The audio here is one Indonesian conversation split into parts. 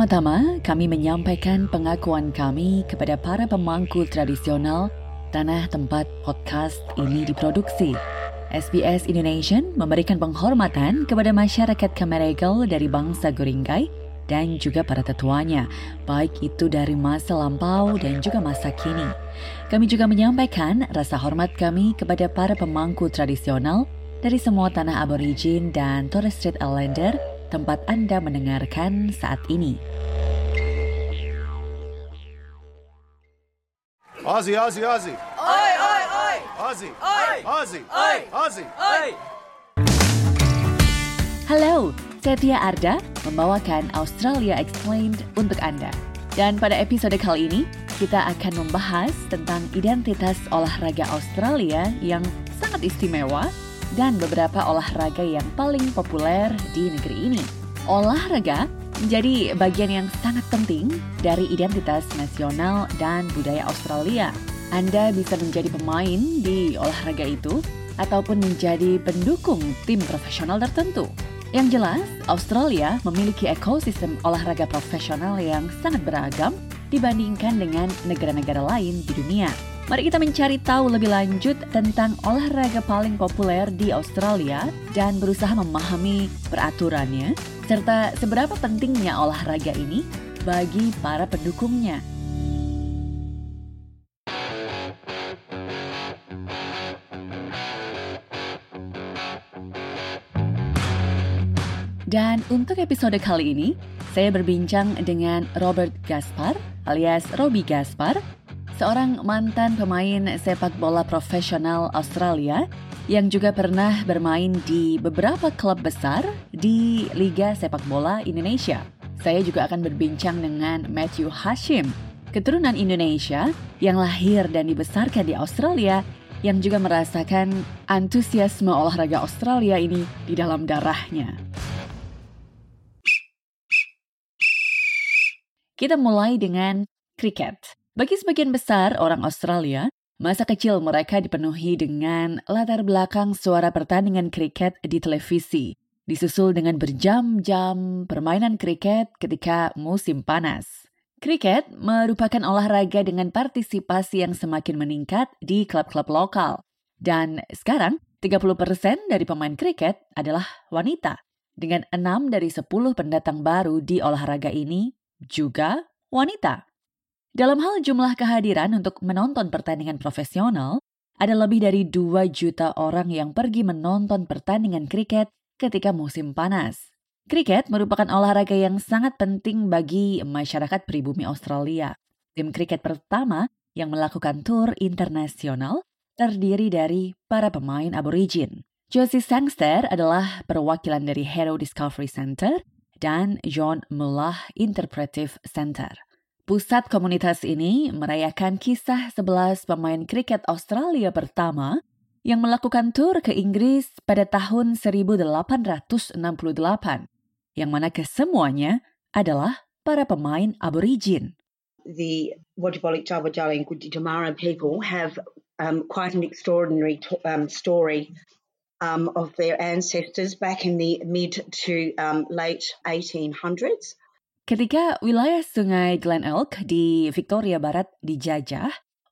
Pertama-tama, kami menyampaikan pengakuan kami kepada para pemangku tradisional tanah tempat podcast ini diproduksi. SBS Indonesia memberikan penghormatan kepada masyarakat Kameregal dari bangsa Guringgai dan juga para tetuanya, baik itu dari masa lampau dan juga masa kini. Kami juga menyampaikan rasa hormat kami kepada para pemangku tradisional dari semua tanah aborigin dan Torres Strait Islander tempat Anda mendengarkan saat ini. Ozzy, Ozzy, Ozzy. Oi, oi, oi! Ozzy. Oi! Ozzy. Oi! Ozzy. Oi! Halo, saya Tia Arda membawakan Australia Explained untuk Anda. Dan pada episode kali ini, kita akan membahas tentang identitas olahraga Australia yang sangat istimewa dan beberapa olahraga yang paling populer di negeri ini. Olahraga menjadi bagian yang sangat penting dari identitas nasional dan budaya Australia. Anda bisa menjadi pemain di olahraga itu ataupun menjadi pendukung tim profesional tertentu. Yang jelas, Australia memiliki ekosistem olahraga profesional yang sangat beragam dibandingkan dengan negara-negara lain di dunia. Mari kita mencari tahu lebih lanjut tentang olahraga paling populer di Australia dan berusaha memahami peraturannya, serta seberapa pentingnya olahraga ini bagi para pendukungnya. Dan untuk episode kali ini, saya berbincang dengan Robert Gaspar alias Robbie Gaspar, seorang mantan pemain sepak bola profesional Australia yang juga pernah bermain di beberapa klub besar di Liga Sepak Bola Indonesia. Saya juga akan berbincang dengan Matthew Hashim, keturunan Indonesia yang lahir dan dibesarkan di Australia yang juga merasakan antusiasme olahraga Australia ini di dalam darahnya. Kita mulai dengan kriket. Bagi sebagian besar orang Australia, masa kecil mereka dipenuhi dengan latar belakang suara pertandingan kriket di televisi, disusul dengan berjam-jam permainan kriket ketika musim panas. Kriket merupakan olahraga dengan partisipasi yang semakin meningkat di klub-klub lokal. Dan sekarang, 30% dari pemain kriket adalah wanita. Dengan 6 dari 10 pendatang baru di olahraga ini juga wanita. Dalam hal jumlah kehadiran untuk menonton pertandingan profesional, ada lebih dari 2 juta orang yang pergi menonton pertandingan kriket ketika musim panas. Kriket merupakan olahraga yang sangat penting bagi masyarakat pribumi Australia. Tim kriket pertama yang melakukan tur internasional terdiri dari para pemain aborigin. Josie Sangster adalah perwakilan dari Hero Discovery Center dan John Mullah Interpretive Center. Pusat komunitas ini merayakan kisah 11 pemain kriket Australia pertama yang melakukan tur ke Inggris pada tahun 1868, yang mana kesemuanya adalah para pemain aborigin. the Wajibalik Jawajali and Gujijamara people have um, quite an extraordinary um, story um, of their ancestors back in the mid to um, late 1800s. Ketika wilayah sungai Glen Elk di Victoria Barat dijajah,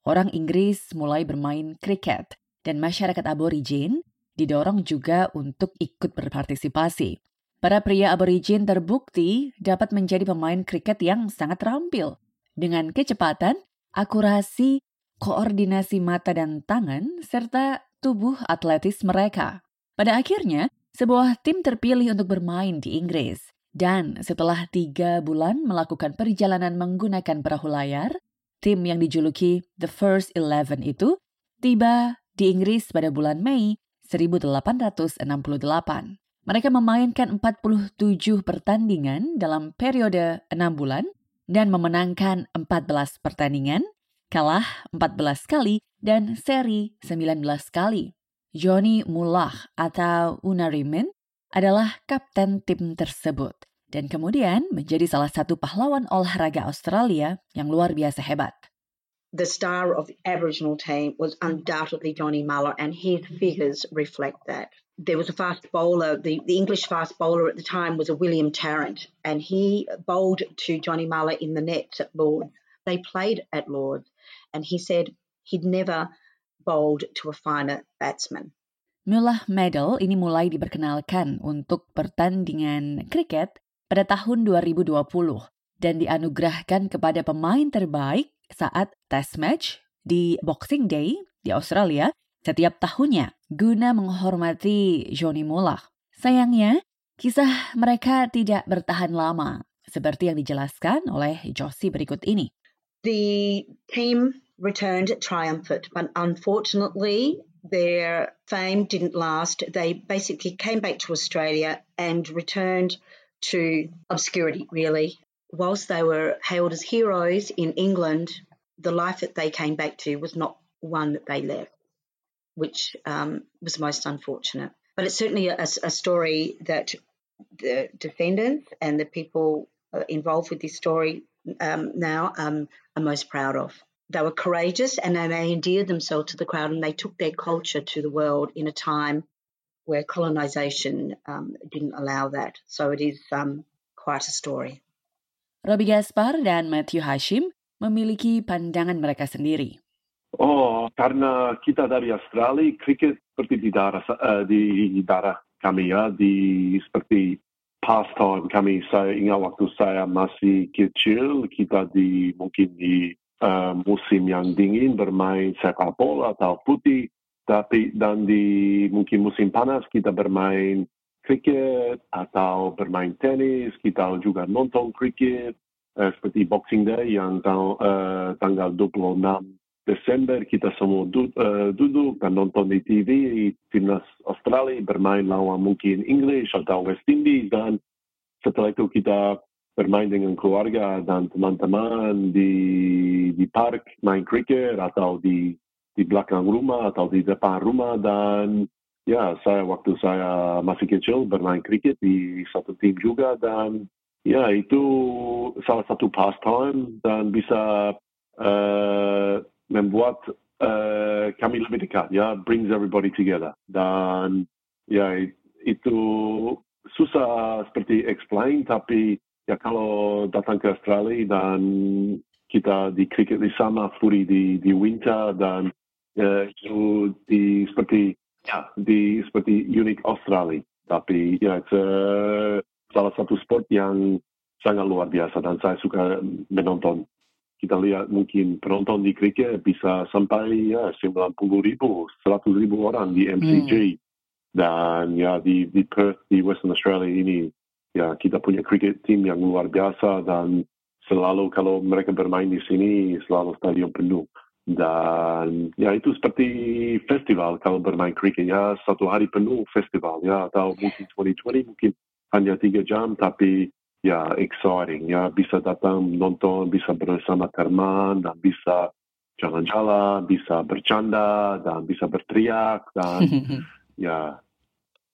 orang Inggris mulai bermain kriket dan masyarakat aborigin didorong juga untuk ikut berpartisipasi. Para pria aborigin terbukti dapat menjadi pemain kriket yang sangat terampil dengan kecepatan, akurasi, koordinasi mata dan tangan, serta tubuh atletis mereka. Pada akhirnya, sebuah tim terpilih untuk bermain di Inggris. Dan setelah tiga bulan melakukan perjalanan menggunakan perahu layar, tim yang dijuluki The First Eleven itu tiba di Inggris pada bulan Mei 1868. Mereka memainkan 47 pertandingan dalam periode 6 bulan dan memenangkan 14 pertandingan, kalah 14 kali, dan seri 19 kali. Johnny Mullah atau Unarimin adalah kapten tim tersebut dan kemudian menjadi salah satu pahlawan olahraga Australia yang luar biasa hebat. The star of the Aboriginal team was undoubtedly Johnny Muller, and his figures reflect that. there was a fast bowler, the, the English fast bowler at the time was a William Tarrant, and he bowled to Johnny Muller in the nets at Lords. They played at Lords, and he said he'd never bowled to a finer batsman. Mullah Medal ini mulai diperkenalkan untuk pertandingan kriket pada tahun 2020 dan dianugerahkan kepada pemain terbaik saat test match di Boxing Day di Australia setiap tahunnya guna menghormati Johnny Mullah. Sayangnya, kisah mereka tidak bertahan lama, seperti yang dijelaskan oleh Josie berikut ini. The team returned triumphant, but unfortunately, their fame didn't last. They basically came back to Australia and returned to obscurity, really. Whilst they were hailed as heroes in England, the life that they came back to was not one that they left, which um, was most unfortunate. But it's certainly a, a story that the defendants and the people uh, involved with this story um, now um, are most proud of. They were courageous and they endeared themselves to the crowd and they took their culture to the world in a time where colonisation um, didn't allow that. So it is um, quite a story. Robbie Gaspar dan Matthew Hashim memiliki pandangan mereka sendiri. Oh, karena kita dari Australia, kriket seperti di darah, uh, di darah kami ya, di seperti pastime kami. Saya ingat waktu saya masih kecil, kita di mungkin di uh, musim yang dingin bermain sepak bola atau putih, tapi dan di mungkin musim panas kita bermain kriket atau bermain tenis, kita juga nonton kriket uh, seperti Boxing Day yang tang uh, tanggal 26 Desember kita semua du uh, duduk dan nonton di TV timnas Australia bermain lawan mungkin English atau West Indies dan setelah itu kita bermain dengan keluarga dan teman-teman di di park main cricket atau di di belakang rumah atau di depan rumah. Dan ya saya waktu saya masih kecil bermain cricket di satu tim juga. Dan ya itu salah satu pastime dan bisa uh, membuat uh, kami lebih dekat ya brings everybody together. Dan ya itu susah seperti explain tapi ya kalau datang ke Australia dan kita di cricket di sama Fury di di winter dan di seperti ya di seperti unik Australia tapi ya itu uh, salah satu sport yang sangat luar biasa dan saya suka menonton kita lihat mungkin penonton di cricket bisa sampai ya 90 ribu, 100 ribu orang di MCG. Hmm. Dan ya di, di Perth, di Western Australia ini ya kita punya cricket team yang luar biasa dan selalu kalau mereka bermain di sini selalu stadion penuh dan ya itu seperti festival kalau bermain cricket ya. Satu hari penuh festival ya. Atau mungkin 2020 mungkin hanya tiga jam tapi ya exciting ya. Bisa datang nonton bisa bersama teman dan bisa jalan-jalan bisa bercanda dan bisa berteriak dan ya.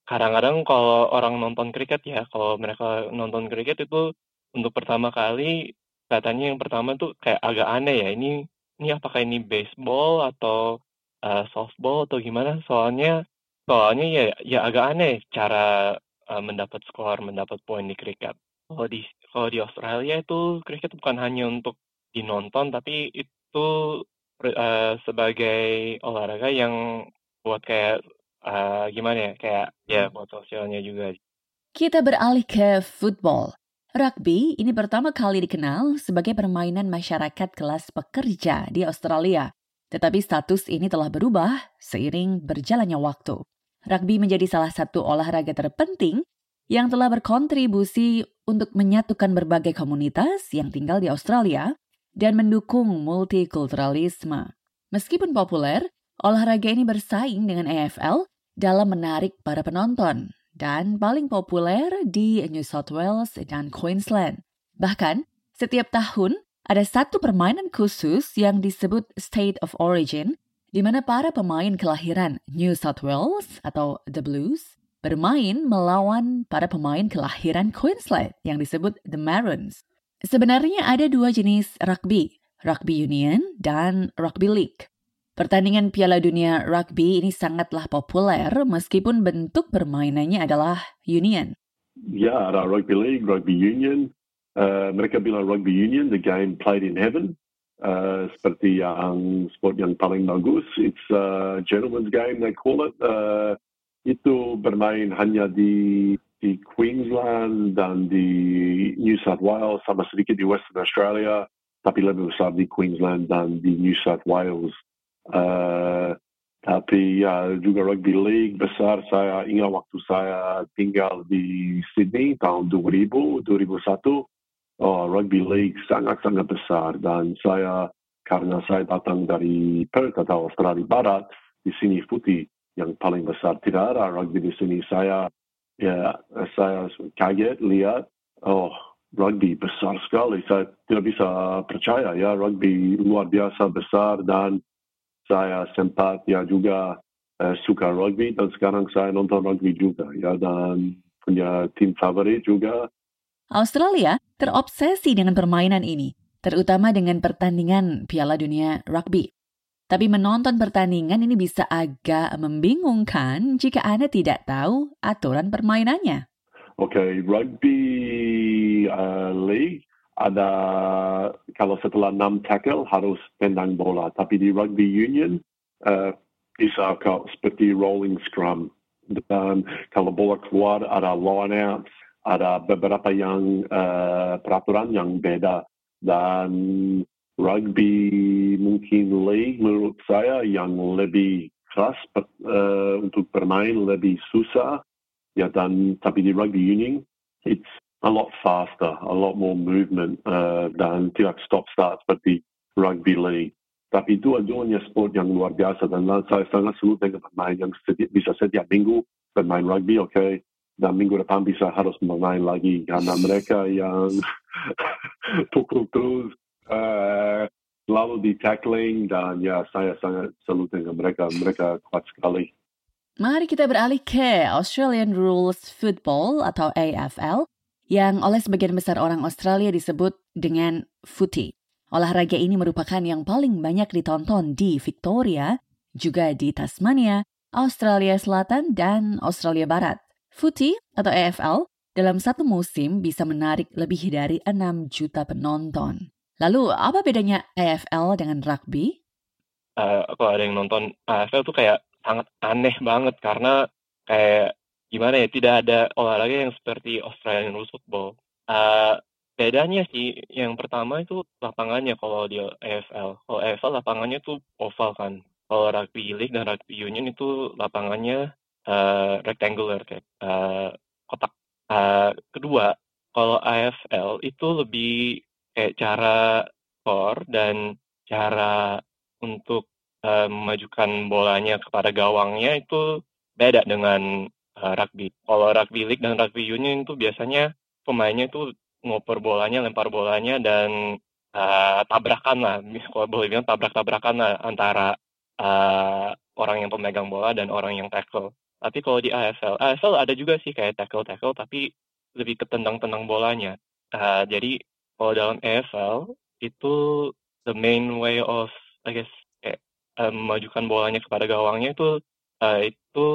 Kadang-kadang kalau orang nonton kriket ya, kalau mereka nonton kriket itu untuk pertama kali katanya yang pertama tuh kayak agak aneh ya. Ini ini apakah ini baseball atau uh, softball atau gimana? Soalnya soalnya ya ya agak aneh cara uh, mendapat skor, mendapat poin di kriket. Kalau di kalau di Australia itu kriket bukan hanya untuk dinonton tapi itu uh, sebagai olahraga yang buat kayak uh, gimana ya kayak ya hmm. buat sosialnya juga. Kita beralih ke football. Rugby ini pertama kali dikenal sebagai permainan masyarakat kelas pekerja di Australia. Tetapi status ini telah berubah seiring berjalannya waktu. Rugby menjadi salah satu olahraga terpenting yang telah berkontribusi untuk menyatukan berbagai komunitas yang tinggal di Australia dan mendukung multikulturalisme. Meskipun populer, olahraga ini bersaing dengan AFL dalam menarik para penonton dan paling populer di New South Wales dan Queensland. Bahkan, setiap tahun ada satu permainan khusus yang disebut State of Origin, di mana para pemain kelahiran New South Wales atau The Blues bermain melawan para pemain kelahiran Queensland yang disebut The Maroons. Sebenarnya ada dua jenis rugby, rugby union dan rugby league. Pertandingan Piala Dunia Rugby ini sangatlah populer meskipun bentuk permainannya adalah union. Ya, ada rugby league, rugby union. Uh, mereka bilang rugby union, the game played in heaven. Uh, seperti yang sport yang paling bagus. It's a gentleman's game, they call it. Uh, itu bermain hanya di di Queensland dan di New South Wales, sama sedikit di Western Australia, tapi lebih besar di Queensland dan di New South Wales. Uh, tapi ya juga rugby league besar. Saya ingat waktu saya tinggal di Sydney tahun 2000 2001 oh, rugby league sangat-sangat besar. Dan saya karena saya datang dari Perth atau Australia Barat di sini putih yang paling besar. Tidak ada rugby di sini. Saya ya saya kaget lihat oh rugby besar sekali. Saya tidak bisa percaya ya rugby luar biasa besar dan saya sempat ya juga uh, suka rugby dan sekarang saya nonton rugby juga ya dan punya tim favorit juga Australia terobsesi dengan permainan ini, terutama dengan pertandingan Piala Dunia Rugby. Tapi menonton pertandingan ini bisa agak membingungkan jika Anda tidak tahu aturan permainannya. Oke, okay, rugby uh, league ada kalau setelah enam tackle harus tendang bola. Tapi di rugby union uh, bisa kau seperti rolling scrum. Dan kalau bola keluar ada line out ada beberapa yang uh, peraturan yang beda dan rugby mungkin league menurut saya yang lebih keras uh, untuk bermain lebih susah ya dan tapi di rugby union it's a lot faster a lot more movement uh, dan tidak stop start seperti rugby league. Tapi dua-duanya sport yang luar biasa dan saya sangat suka dengan pemain yang bisa setiap minggu bermain rugby oke okay? Dan minggu depan bisa harus bermain lagi karena mereka yang pukul terus uh, selalu di tackling dan ya saya sangat salut dengan mereka mereka kuat sekali. Mari kita beralih ke Australian Rules Football atau AFL yang oleh sebagian besar orang Australia disebut dengan footy. Olahraga ini merupakan yang paling banyak ditonton di Victoria, juga di Tasmania, Australia Selatan, dan Australia Barat. Footy atau AFL dalam satu musim bisa menarik lebih dari 6 juta penonton. Lalu apa bedanya AFL dengan rugby? Uh, kalau ada yang nonton AFL tuh kayak sangat aneh banget karena kayak gimana ya tidak ada olahraga yang seperti Australian Rules Football. Uh, bedanya sih yang pertama itu lapangannya kalau di AFL. Kalau AFL lapangannya tuh oval kan. Kalau rugby league dan rugby union itu lapangannya uh, rectangular kayak uh, kotak. Uh, kedua, kalau AFL itu lebih kayak cara skor dan cara untuk uh, memajukan bolanya kepada gawangnya itu beda dengan uh, rugby. Kalau rugby league dan rugby union itu biasanya pemainnya itu ngoper bolanya, lempar bolanya dan uh, tabrakan lah. Kalau boleh bilang tabrak-tabrakan lah antara uh, orang yang pemegang bola dan orang yang tackle. Tapi kalau di AFL, AFL ada juga sih kayak tackle-tackle, tapi lebih ke tendang-tendang bolanya. Uh, jadi kalau dalam AFL itu the main way of, I guess, kayak uh, memajukan bolanya kepada gawangnya itu uh, itu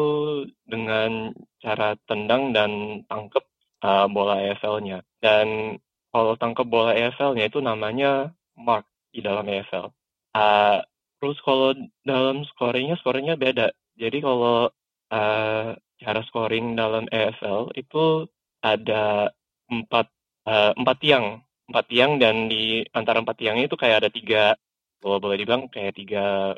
dengan cara tendang dan tangkep uh, bola AFL-nya. Dan kalau tangkep bola AFL-nya itu namanya mark di dalam AFL. Uh, terus kalau dalam scoringnya, scoringnya beda. Jadi kalau uh, cara scoring dalam EFL itu ada empat uh, empat tiang empat tiang dan di antara empat tiangnya itu kayak ada tiga kalau boleh dibilang kayak tiga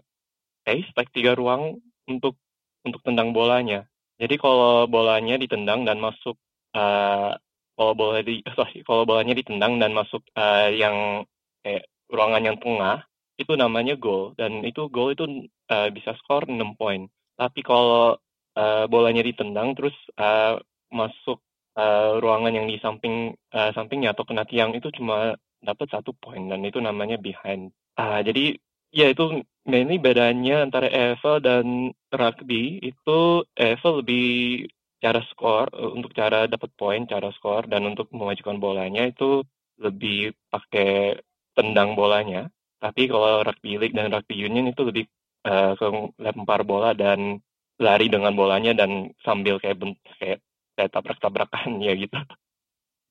space like tiga ruang untuk untuk tendang bolanya. Jadi kalau bolanya ditendang dan masuk uh, kalau bola di sorry kalau bolanya ditendang dan masuk uh, yang kayak ruangan yang tengah itu namanya goal dan itu goal itu uh, bisa skor 6 poin. Tapi kalau uh, bolanya ditendang terus uh, masuk uh, ruangan yang di samping uh, sampingnya atau kena tiang itu cuma dapat satu poin. Dan itu namanya behind. Uh, jadi ya itu mainly bedanya antara EFL dan rugby itu EFL lebih cara skor untuk cara dapat poin, cara skor dan untuk memajukan bolanya itu lebih pakai tendang bolanya. Tapi kalau rugby league dan rugby union itu lebih uh, lempar bola dan lari dengan bolanya dan sambil kayak kayak kayak tabrak-tabrakan ya gitu.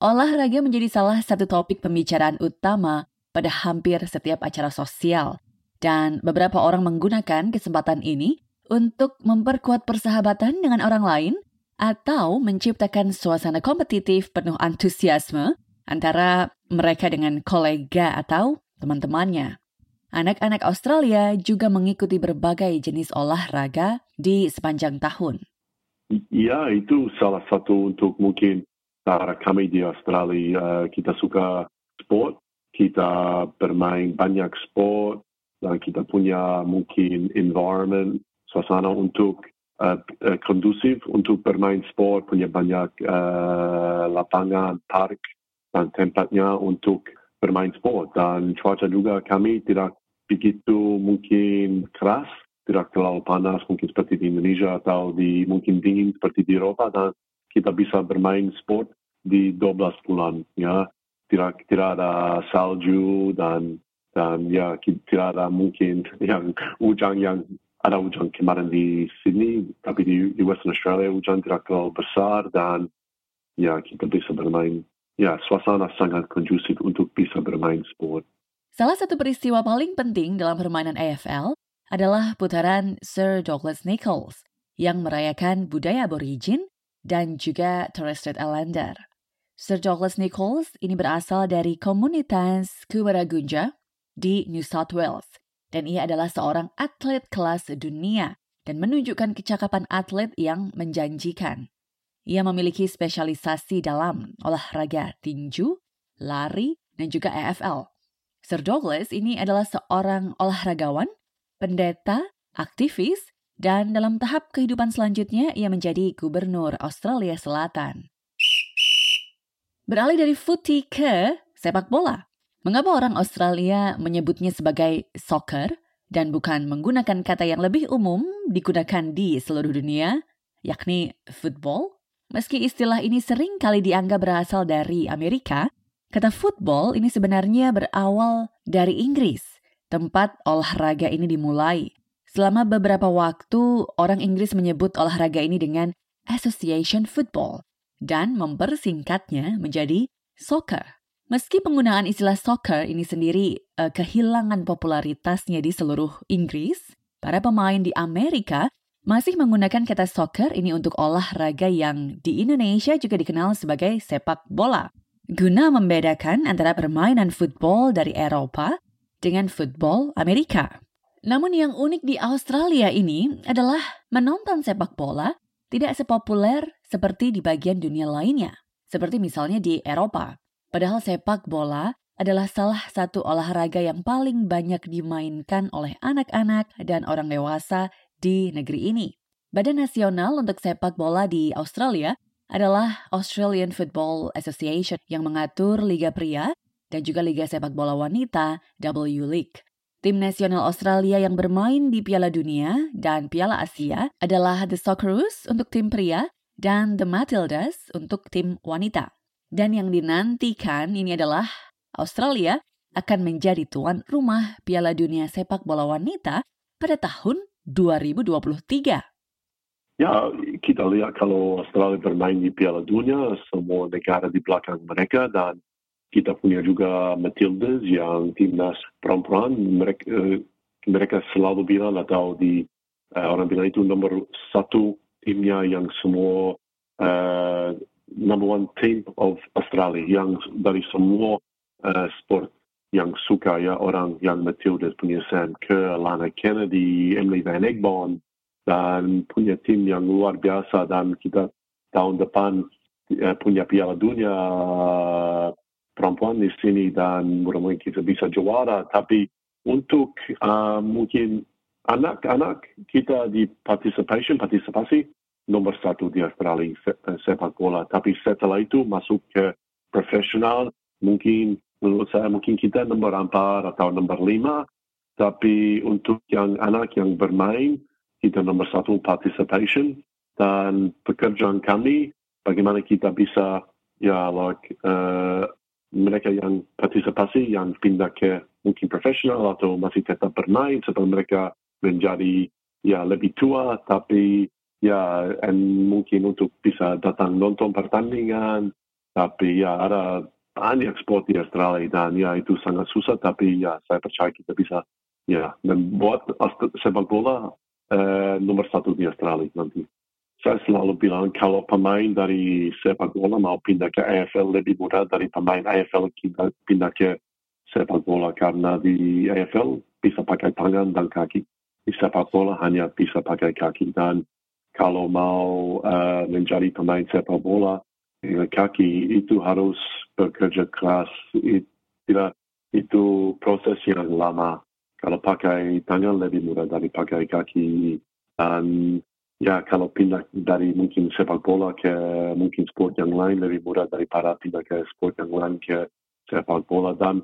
Olahraga menjadi salah satu topik pembicaraan utama pada hampir setiap acara sosial. Dan beberapa orang menggunakan kesempatan ini untuk memperkuat persahabatan dengan orang lain atau menciptakan suasana kompetitif penuh antusiasme antara mereka dengan kolega atau teman-temannya. Anak-anak Australia juga mengikuti berbagai jenis olahraga di sepanjang tahun. Ya, itu salah satu untuk mungkin cara kami di Australia. Kita suka sport, kita bermain banyak sport, dan kita punya mungkin environment, suasana untuk uh, kondusif untuk bermain sport, punya banyak uh, lapangan, park, dan tempatnya untuk bermain sport. Dan cuaca juga kami tidak begitu mungkin keras, tidak terlalu panas mungkin seperti di Indonesia atau di mungkin dingin seperti di Eropa dan kita bisa bermain sport di 12 bulan ya tidak tidak ada salju dan dan ya tidak ada mungkin yang hujan yang ada hujan kemarin di Sydney tapi di, di Western Australia hujan tidak terlalu besar dan ya kita bisa bermain ya suasana sangat kondusif untuk bisa bermain sport. Salah satu peristiwa paling penting dalam permainan AFL adalah putaran Sir Douglas Nichols yang merayakan budaya aborigin dan juga Torres Strait Islander. Sir Douglas Nichols ini berasal dari komunitas Kubaragunja di New South Wales dan ia adalah seorang atlet kelas dunia dan menunjukkan kecakapan atlet yang menjanjikan. Ia memiliki spesialisasi dalam olahraga tinju, lari, dan juga AFL. Sir Douglas ini adalah seorang olahragawan, pendeta, aktivis, dan dalam tahap kehidupan selanjutnya ia menjadi gubernur Australia Selatan. Beralih dari footy ke sepak bola. Mengapa orang Australia menyebutnya sebagai soccer dan bukan menggunakan kata yang lebih umum digunakan di seluruh dunia, yakni football? Meski istilah ini sering kali dianggap berasal dari Amerika, Kata football ini sebenarnya berawal dari Inggris, tempat olahraga ini dimulai. Selama beberapa waktu, orang Inggris menyebut olahraga ini dengan Association Football dan mempersingkatnya menjadi soccer. Meski penggunaan istilah soccer ini sendiri uh, kehilangan popularitasnya di seluruh Inggris, para pemain di Amerika masih menggunakan kata soccer ini untuk olahraga yang di Indonesia juga dikenal sebagai sepak bola guna membedakan antara permainan football dari Eropa dengan football Amerika. Namun yang unik di Australia ini adalah menonton sepak bola tidak sepopuler seperti di bagian dunia lainnya, seperti misalnya di Eropa. Padahal sepak bola adalah salah satu olahraga yang paling banyak dimainkan oleh anak-anak dan orang dewasa di negeri ini. Badan Nasional untuk Sepak Bola di Australia adalah Australian Football Association yang mengatur Liga Pria dan juga Liga Sepak Bola Wanita W League. Tim nasional Australia yang bermain di Piala Dunia dan Piala Asia adalah The Socceroos untuk tim pria dan The Matildas untuk tim wanita. Dan yang dinantikan ini adalah Australia akan menjadi tuan rumah Piala Dunia Sepak Bola Wanita pada tahun 2023. Ya, kita lihat kalau Australia bermain di Piala Dunia, semua negara di belakang mereka dan kita punya juga Matildas yang timnas perempuan. Mereka, uh, mereka selalu bilang atau di uh, orang bilang itu nomor satu timnya yang semua uh, number one team of Australia yang dari semua uh, sport yang suka ya orang yang Matildas punya Sam Kerr, Lana Kennedy, Emily Van Egmond, dan punya tim yang luar biasa dan kita tahun depan uh, punya Piala Dunia uh, perempuan di sini dan mudah-mudahan kita bisa juara. Tapi untuk uh, mungkin anak-anak kita di participation, partisipasi nomor satu di Australia sepak bola. Tapi setelah itu masuk ke profesional, mungkin menurut saya mungkin kita nomor empat atau nomor lima. Tapi untuk yang anak yang bermain, kita nomor satu participation dan pekerjaan kami bagaimana kita bisa ya like uh, mereka yang partisipasi yang pindah ke mungkin profesional atau masih tetap bermain setelah mereka menjadi ya lebih tua tapi ya and mungkin untuk bisa datang nonton pertandingan tapi ya ada banyak sport di Australia dan ya itu sangat susah tapi ya saya percaya kita bisa ya membuat sepak bola uh, nomor satu di Australia nanti. Saya selalu bilang kalau pemain dari sepak bola mau pindah ke AFL lebih mudah dari pemain AFL pindah ke sepak bola karena di AFL bisa pakai tangan dan kaki. Di sepak bola hanya bisa pakai kaki dan kalau mau uh, menjadi pemain sepak bola dengan kaki itu harus bekerja keras. Tidak itu proses yang lama. Kalau pakai tangan lebih mudah dari pakai kaki dan ya kalau pindah dari mungkin sepak bola ke mungkin sport yang lain lebih mudah daripada pindah ke sport yang lain ke sepak bola dan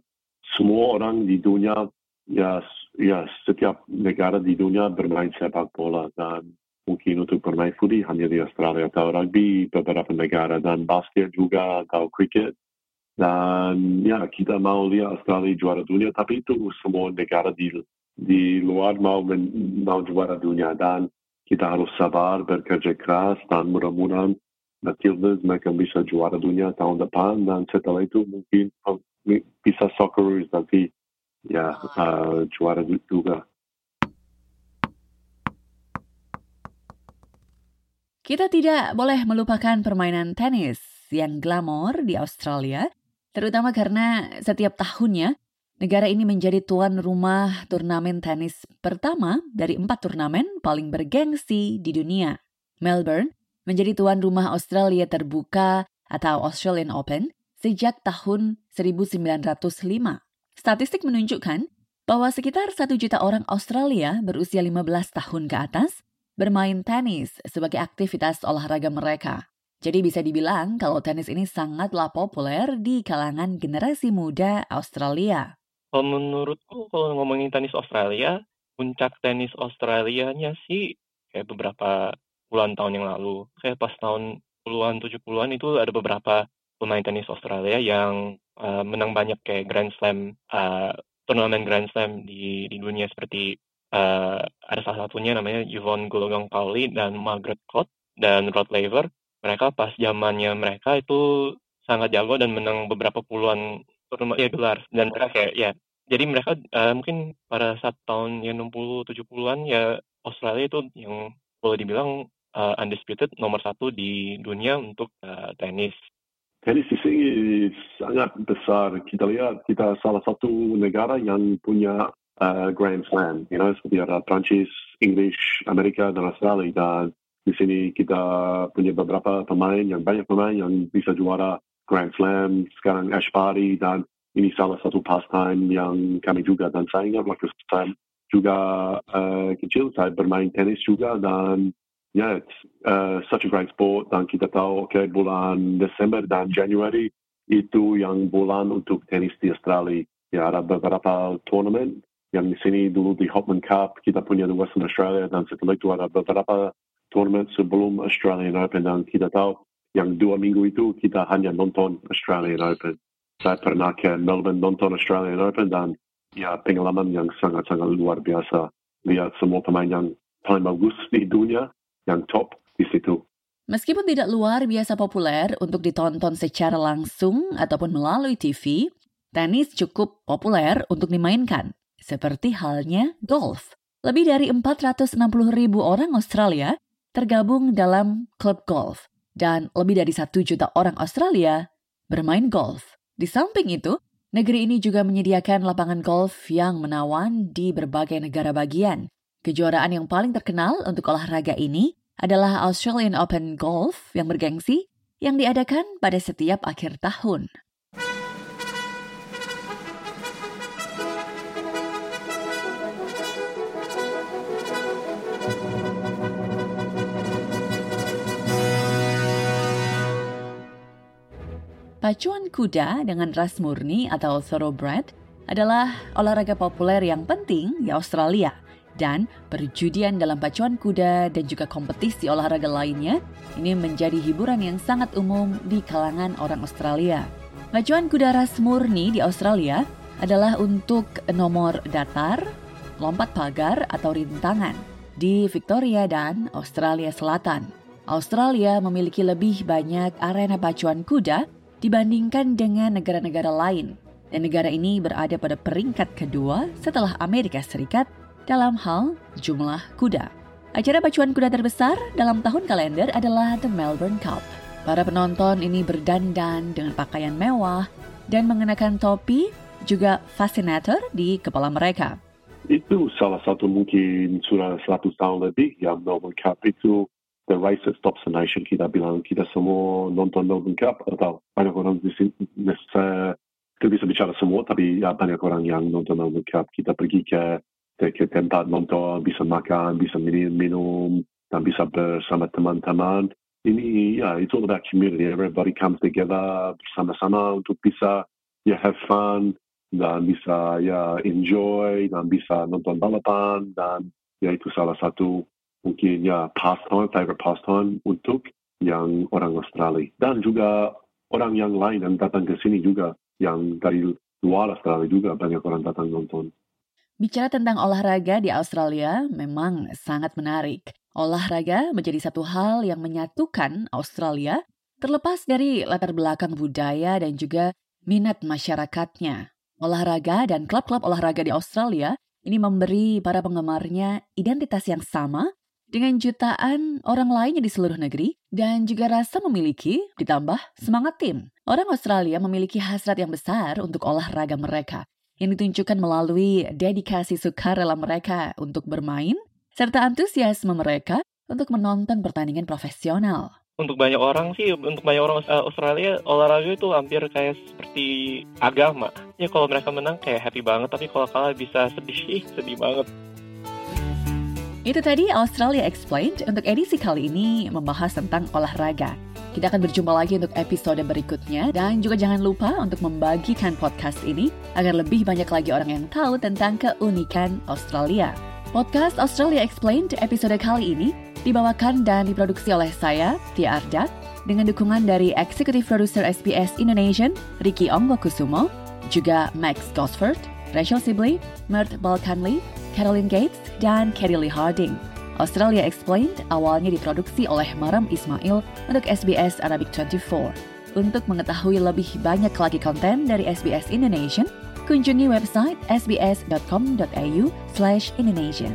semua orang di dunia ya ya setiap negara di dunia bermain sepak bola dan mungkin untuk bermain footy hanya di Australia atau rugby beberapa negara dan basket juga atau cricket dan ya kita mau lihat Australia juara dunia tapi itu semua negara di di luar mau men, mau juara dunia dan kita harus sabar, bekerja keras, dan mudah-mudahan Matildas mereka bisa juara dunia tahun depan, dan setelah itu mungkin bisa Socceroos nanti ya uh, juara juga. Kita tidak boleh melupakan permainan tenis yang glamor di Australia, terutama karena setiap tahunnya Negara ini menjadi tuan rumah turnamen tenis pertama dari empat turnamen paling bergengsi di dunia. Melbourne menjadi tuan rumah Australia terbuka atau Australian Open sejak tahun 1905. Statistik menunjukkan bahwa sekitar satu juta orang Australia berusia 15 tahun ke atas bermain tenis sebagai aktivitas olahraga mereka. Jadi bisa dibilang kalau tenis ini sangatlah populer di kalangan generasi muda Australia. Kalau menurutku kalau ngomongin tenis Australia, puncak tenis Australianya sih kayak beberapa puluhan tahun yang lalu. Kayak pas tahun puluhan, tujuh puluhan itu ada beberapa pemain tenis Australia yang uh, menang banyak kayak Grand Slam, uh, turnamen Grand Slam di di dunia seperti uh, ada salah satunya namanya Yvonne Goolagong Cowley dan Margaret Court dan Rod Laver. Mereka pas zamannya mereka itu sangat jago dan menang beberapa puluhan turnamen ya gelar dan mereka kayak ya jadi mereka, uh, mungkin pada saat tahun yang 60, 70-an ya Australia itu yang boleh dibilang, uh, undisputed nomor satu di dunia untuk, uh, tenis. Tenis di sini sangat besar. Kita lihat kita salah satu negara yang punya, uh, Grand Slam, you know, seperti ada Prancis, English, Amerika, dan Australia. Dan di sini kita punya beberapa pemain yang banyak pemain yang bisa juara Grand Slam. Sekarang Ash Barty dan ini salah satu pastime yang kami juga dan saya ingat waktu saya juga uh, kecil saya bermain tenis juga dan ya yeah, it's uh, such a great sport dan kita tahu oke okay, bulan Desember dan Januari itu yang bulan untuk tenis di Australia ya ada beberapa turnamen yang di sini dulu di Hopman Cup kita punya di Western Australia dan setelah itu ada beberapa turnamen sebelum Australian Open dan kita tahu yang dua minggu itu kita hanya nonton Australian Open saya pernah ke Melbourne nonton Australian Open dan ya pengalaman yang sangat-sangat luar biasa. Lihat semua pemain yang paling bagus di dunia, yang top di situ. Meskipun tidak luar biasa populer untuk ditonton secara langsung ataupun melalui TV, tenis cukup populer untuk dimainkan, seperti halnya golf. Lebih dari 460 ribu orang Australia tergabung dalam klub golf, dan lebih dari satu juta orang Australia bermain golf. Di samping itu, negeri ini juga menyediakan lapangan golf yang menawan di berbagai negara bagian. Kejuaraan yang paling terkenal untuk olahraga ini adalah Australian Open Golf yang bergengsi yang diadakan pada setiap akhir tahun. Pacuan kuda dengan ras murni atau thoroughbred adalah olahraga populer yang penting di Australia dan perjudian dalam pacuan kuda dan juga kompetisi olahraga lainnya ini menjadi hiburan yang sangat umum di kalangan orang Australia. Pacuan kuda ras murni di Australia adalah untuk nomor datar, lompat pagar atau rintangan di Victoria dan Australia Selatan. Australia memiliki lebih banyak arena pacuan kuda dibandingkan dengan negara-negara lain, dan negara ini berada pada peringkat kedua setelah Amerika Serikat dalam hal jumlah kuda. Acara pacuan kuda terbesar dalam tahun kalender adalah The Melbourne Cup. Para penonton ini berdandan dengan pakaian mewah dan mengenakan topi juga fascinator di kepala mereka. Itu salah satu mungkin sudah 100 tahun lebih yang Melbourne Cup itu the race that stops the nation kita bilang kita semua nonton Melbourne Cup atau banyak orang di sini tidak bisa bicara semua tapi ya banyak orang yang nonton Melbourne Cup kita pergi ke ke tempat nonton bisa makan bisa minum minum dan bisa bersama teman-teman ini ya it's all about community. Everybody comes together bersama-sama untuk bisa ya have fun dan bisa ya enjoy dan bisa nonton balapan dan ya itu salah satu mungkin ya pastime, favorite pastime untuk yang orang Australia dan juga orang yang lain yang datang ke sini juga yang dari luar Australia juga banyak orang datang nonton. Bicara tentang olahraga di Australia memang sangat menarik. Olahraga menjadi satu hal yang menyatukan Australia terlepas dari latar belakang budaya dan juga minat masyarakatnya. Olahraga dan klub-klub olahraga di Australia ini memberi para penggemarnya identitas yang sama dengan jutaan orang lainnya di seluruh negeri dan juga rasa memiliki ditambah semangat tim. Orang Australia memiliki hasrat yang besar untuk olahraga mereka yang ditunjukkan melalui dedikasi sukarela mereka untuk bermain serta antusiasme mereka untuk menonton pertandingan profesional untuk banyak orang sih, untuk banyak orang uh, Australia, olahraga itu hampir kayak seperti agama. Ya kalau mereka menang kayak happy banget, tapi kalau kalah bisa sedih, sedih banget. Itu tadi Australia Explained untuk edisi kali ini membahas tentang olahraga. Kita akan berjumpa lagi untuk episode berikutnya dan juga jangan lupa untuk membagikan podcast ini agar lebih banyak lagi orang yang tahu tentang keunikan Australia. Podcast Australia Explained episode kali ini dibawakan dan diproduksi oleh saya, Tia Arda, dengan dukungan dari Executive Producer SBS Indonesian, Ricky Onggokusumo, juga Max Gosford, Rachel Sibley, Mert Balkanli, Caroline Gates, dan Kerry Lee Harding. Australia Explained awalnya diproduksi oleh Maram Ismail untuk SBS Arabic 24. Untuk mengetahui lebih banyak lagi konten dari SBS Indonesian, kunjungi website sbs.com.au/indonesian.